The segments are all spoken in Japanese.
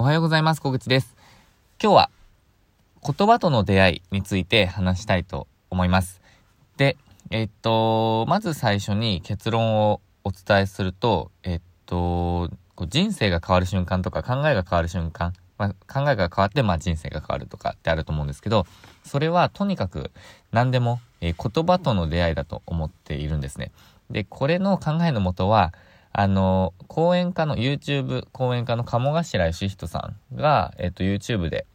おはようございます。小口です。今日は言葉との出会いについて話したいと思います。で、えっと、まず最初に結論をお伝えすると、えっと、人生が変わる瞬間とか考えが変わる瞬間、まあ、考えが変わって、まあ、人生が変わるとかってあると思うんですけど、それはとにかく何でも、えー、言葉との出会いだと思っているんですね。で、これの考えのもとは、あの、講演家の YouTube 講演家の鴨頭義人さんが、えっと、YouTube で、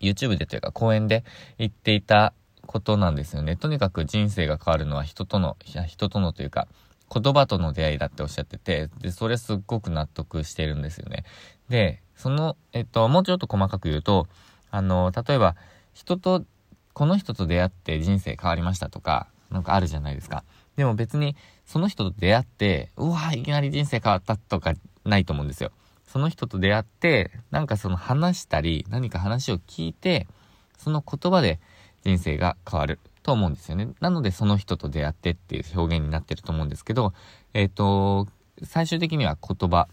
YouTube でというか講演で言っていたことなんですよね。とにかく人生が変わるのは人との、人とのというか、言葉との出会いだっておっしゃってて、で、それすっごく納得してるんですよね。で、その、えっと、もうちょっと細かく言うと、あの、例えば、人と、この人と出会って人生変わりましたとか、なんかあるじゃないですか。でも別に、その人と出会って、うわ、いきなり人生変わったとかないと思うんですよ。その人と出会って、なんかその話したり、何か話を聞いて、その言葉で人生が変わると思うんですよね。なのでその人と出会ってっていう表現になってると思うんですけど、えっ、ー、と、最終的には言葉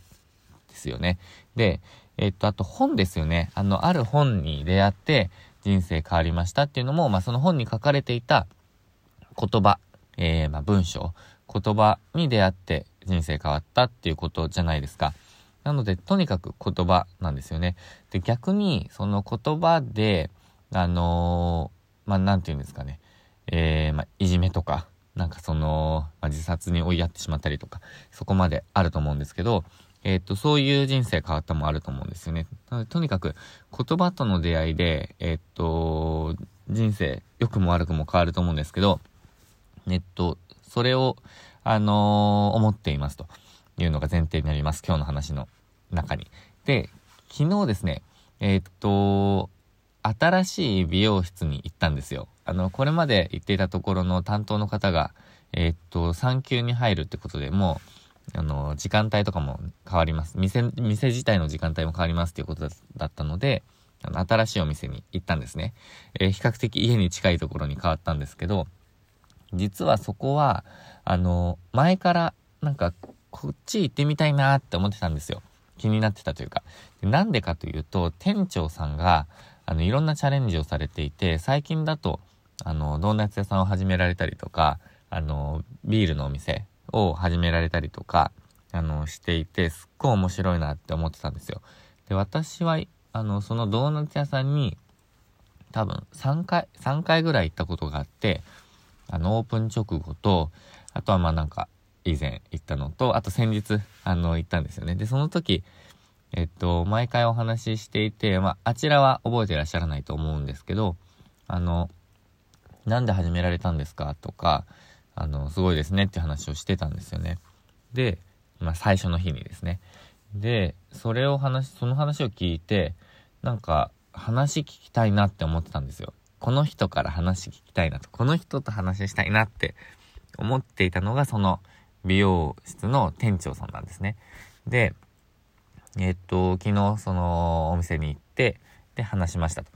ですよね。で、えっ、ー、と、あと本ですよね。あの、ある本に出会って人生変わりましたっていうのも、まあその本に書かれていた言葉えー、まあ、文章、言葉に出会って人生変わったっていうことじゃないですか。なので、とにかく言葉なんですよね。で、逆に、その言葉で、あのー、まあ、なんて言うんですかね。えー、まあ、いじめとか、なんかその、まあ、自殺に追いやってしまったりとか、そこまであると思うんですけど、えっ、と、そういう人生変わったもあると思うんですよね。なので、とにかく、言葉との出会いで、えっ、と、人生、良くも悪くも変わると思うんですけど、ネット、それを、あのー、思っていますというのが前提になります。今日の話の中に。で、昨日ですね、えー、っと、新しい美容室に行ったんですよ。あの、これまで行っていたところの担当の方が、えー、っと、産休に入るってことでもう、あの、時間帯とかも変わります。店、店自体の時間帯も変わりますっていうことだったので、あの、新しいお店に行ったんですね。えー、比較的家に近いところに変わったんですけど、実はそこは、あの、前からなんかこっち行ってみたいなって思ってたんですよ。気になってたというか。なんでかというと、店長さんが、あの、いろんなチャレンジをされていて、最近だと、あの、ドーナツ屋さんを始められたりとか、あの、ビールのお店を始められたりとか、あの、していて、すっごい面白いなって思ってたんですよ。で、私は、あの、そのドーナツ屋さんに、多分3回、3回ぐらい行ったことがあって、あの、オープン直後と、あとはまあなんか、以前行ったのと、あと先日、あの、行ったんですよね。で、その時、えっと、毎回お話ししていて、まあ、あちらは覚えてらっしゃらないと思うんですけど、あの、なんで始められたんですかとか、あの、すごいですねって話をしてたんですよね。で、まあ、最初の日にですね。で、それを話、その話を聞いて、なんか、話聞きたいなって思ってたんですよ。この人から話聞きたいなと、この人と話したいなって思っていたのがその美容室の店長さんなんですね。で、えー、っと、昨日そのお店に行って、で話しましたと。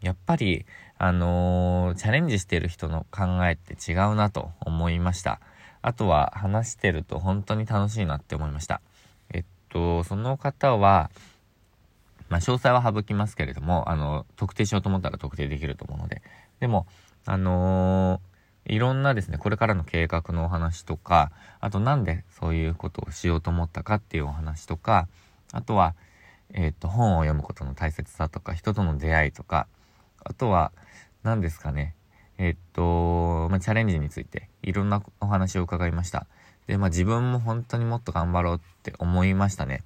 やっぱり、あのー、チャレンジしてる人の考えって違うなと思いました。あとは話してると本当に楽しいなって思いました。えっと、その方は、まあ、詳細は省きますけれども、あの、特定しようと思ったら特定できると思うので。でも、あのー、いろんなですね、これからの計画のお話とか、あとなんでそういうことをしようと思ったかっていうお話とか、あとは、えっ、ー、と、本を読むことの大切さとか、人との出会いとか、あとは、何ですかね、えっ、ー、と、まあ、チャレンジについて、いろんなお話を伺いました。で、まあ、自分も本当にもっと頑張ろうって思いましたね。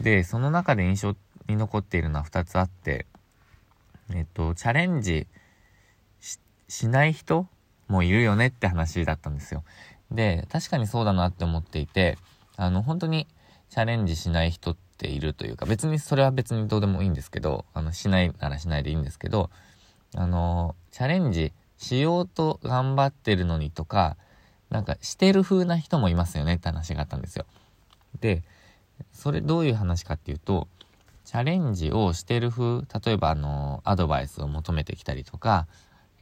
で、その中で印象に残っているのは2つあって、えっと、チャレンジしない人もいるよねって話だったんですよ。で、確かにそうだなって思っていて、あの、本当にチャレンジしない人っているというか、別にそれは別にどうでもいいんですけど、あの、しないならしないでいいんですけど、あの、チャレンジしようと頑張ってるのにとか、なんかしてる風な人もいますよねって話があったんですよ。で、それどういう話かっていうと、チャレンジをしてる風、例えばあの、アドバイスを求めてきたりとか、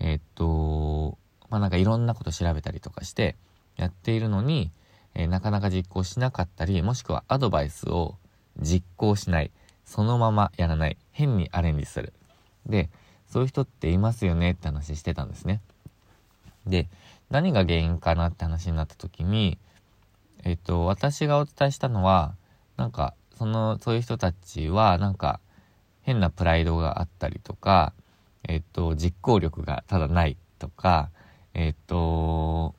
えー、っと、まあ、なんかいろんなこと調べたりとかしてやっているのに、えー、なかなか実行しなかったり、もしくはアドバイスを実行しない。そのままやらない。変にアレンジする。で、そういう人っていますよねって話してたんですね。で、何が原因かなって話になった時に、えっと、私がお伝えしたのは、なんか、その、そういう人たちは、なんか、変なプライドがあったりとか、えっと、実行力がただないとか、えっと、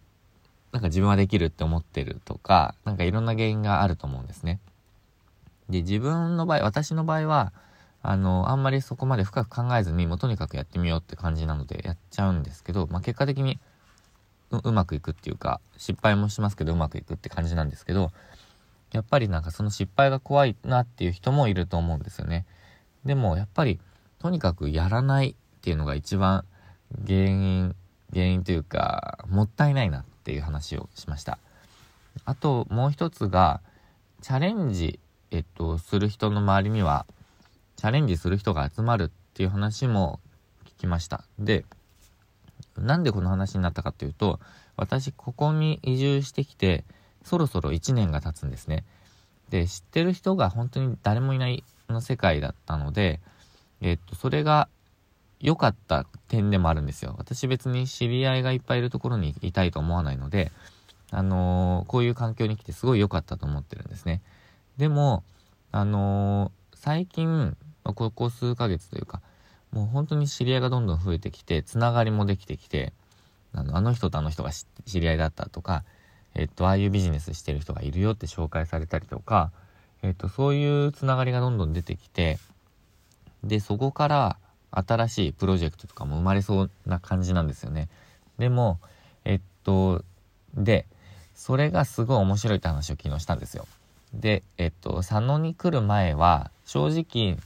なんか自分はできるって思ってるとか、なんかいろんな原因があると思うんですね。で、自分の場合、私の場合は、あの、あんまりそこまで深く考えずに、もうとにかくやってみようって感じなのでやっちゃうんですけど、まあ結果的にううまくいくっていうか、失敗もしますけどうまくいくって感じなんですけど、やっぱりなんかその失敗が怖いなっていう人もいると思うんですよね。でもやっぱり、とにかくやらないっていうのが一番原因、原因というか、もったいないなっていう話をしました。あともう一つが、チャレンジ、えっと、する人の周りには、チャレンジする人が集まるっていう話も聞きました。で、なんでこの話になったかっていうと、私ここに移住してきて、そろそろ1年が経つんですね。で、知ってる人が本当に誰もいないの世界だったので、えっと、それが良かった点でもあるんですよ。私別に知り合いがいっぱいいるところにいたいと思わないので、あのー、こういう環境に来てすごい良かったと思ってるんですね。でも、あのー、最近、ここ数ヶ月というか、もう本当に知り合いがどんどん増えてきて、つながりもできてきて、あのあの人とあの人が知り合いだったとか、えっと、ああいうビジネスしてる人がいるよって紹介されたりとか、えっと、そういうつながりがどんどん出てきて、で、そこから新しいプロジェクトとかも生まれそうな感じなんですよね。でも、えっと、で、それがすごい面白いって話を昨日したんですよ。で、えっと、佐野に来る前は、正直、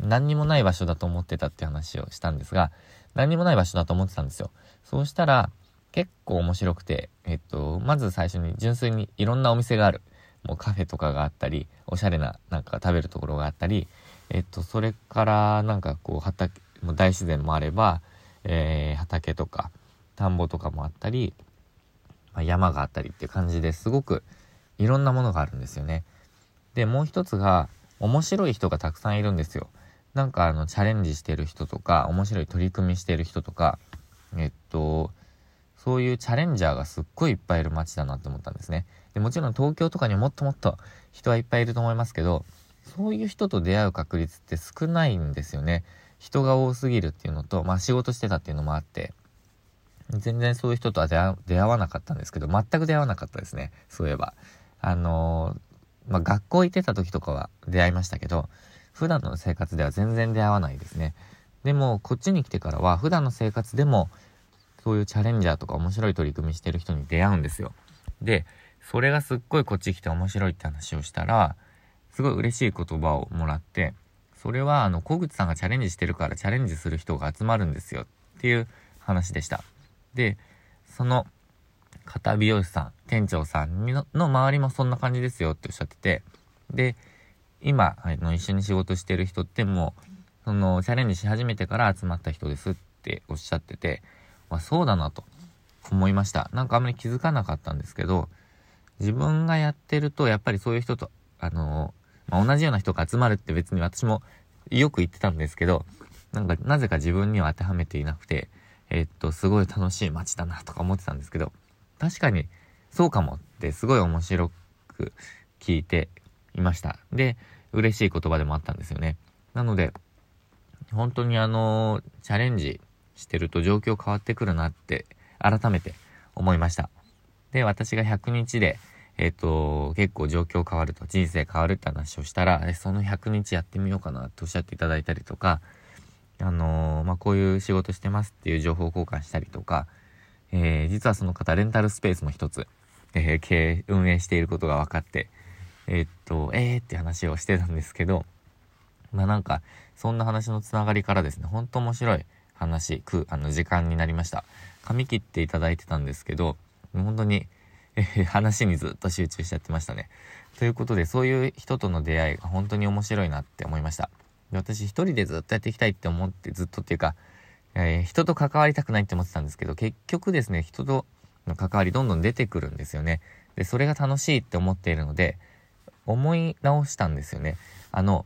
何にもない場所だと思ってたって話をしたんですが、何にもない場所だと思ってたんですよ。そうしたら、結構面白くて、えっと、まず最初に純粋にいろんなお店がある。もうカフェとかがあったり、おしゃれななんか食べるところがあったり、えっと、それからなんかこう畑、もう大自然もあれば、えー、畑とか田んぼとかもあったり、まあ、山があったりっていう感じですごくいろんなものがあるんですよね。で、もう一つが、面白い人がたくさんいるんですよ。なんかあの、チャレンジしてる人とか、面白い取り組みしてる人とか、えっと、そういうチャレンジャーがすっごいいっぱいいる街だなって思ったんですね。でもちろん東京とかにもっともっと人はいっぱいいると思いますけど、そういう人と出会う確率って少ないんですよね。人が多すぎるっていうのと、まあ仕事してたっていうのもあって、全然そういう人とは出会わなかったんですけど、全く出会わなかったですね。そういえば。あのー、まあ、学校行ってた時とかは出会いましたけど、普段の生活では全然出会わないですね。でも、こっちに来てからは、普段の生活でも、そういうチャレンジャーとか面白い取り組みしてる人に出会うんですよ。で、それがすっごいこっち来て面白いって話をしたら、すごい嬉しい言葉をもらって、それはあの、小口さんがチャレンジしてるからチャレンジする人が集まるんですよ。っていう話でした。で、その片美容師さん、店長さんの周りもそんな感じですよ。っておっしゃってて、で、今、あの、一緒に仕事してる人ってもう、その、チャレンジし始めてから集まった人です。っておっしゃってて、まあ、そうだなと思いました。なんかあんまり気づかなかったんですけど、自分がやってると、やっぱりそういう人と、あのまあ、同じような人が集まるって別に私もよく言ってたんですけど、なんか、なぜか自分には当てはめていなくて、えー、っと、すごい楽しい街だなとか思ってたんですけど、確かにそうかもってすごい面白く聞いていました。で、嬉しい言葉でもあったんですよね。なので、本当にあの、チャレンジしてると状況変わってくるなって改めて思いました。で、私が100日で、えっ、ー、と、結構状況変わると、人生変わるって話をしたら、その100日やってみようかなっておっしゃっていただいたりとか、あのー、まあ、こういう仕事してますっていう情報交換したりとか、えー、実はその方、レンタルスペースも一つ、えー、経営、運営していることが分かって、えー、っと、えーって話をしてたんですけど、まあなんか、そんな話のつながりからですね、ほんと面白い話、く、あの、時間になりました。髪切っていただいてたんですけど、本当に、えー、話にずっと集中しちゃってましたね。ということで、そういう人との出会いが本当に面白いなって思いました。で私一人でずっとやっていきたいって思って、ずっとっていうか、えー、人と関わりたくないって思ってたんですけど、結局ですね、人との関わりどんどん出てくるんですよね。で、それが楽しいって思っているので、思い直したんですよね。あの、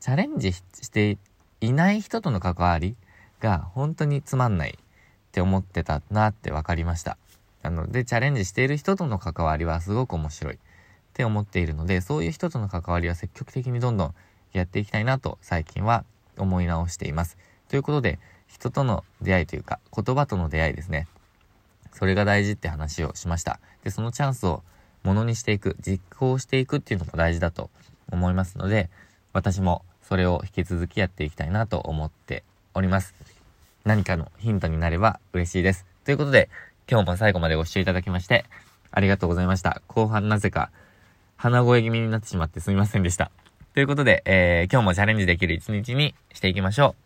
チャレンジしていない人との関わりが本当につまんないって思ってたなって分かりました。なので、チャレンジしている人との関わりはすごく面白いって思っているので、そういう人との関わりは積極的にどんどんやっていきたいなと最近は思い直しています。ということで、人との出会いというか、言葉との出会いですね。それが大事って話をしました。で、そのチャンスをものにしていく、実行していくっていうのも大事だと思いますので、私もそれを引き続きやっていきたいなと思っております。何かのヒントになれば嬉しいです。ということで、今日も最後までご視聴いただきまして、ありがとうございました。後半なぜか、鼻声気味になってしまってすみませんでした。ということで、えー、今日もチャレンジできる一日にしていきましょう。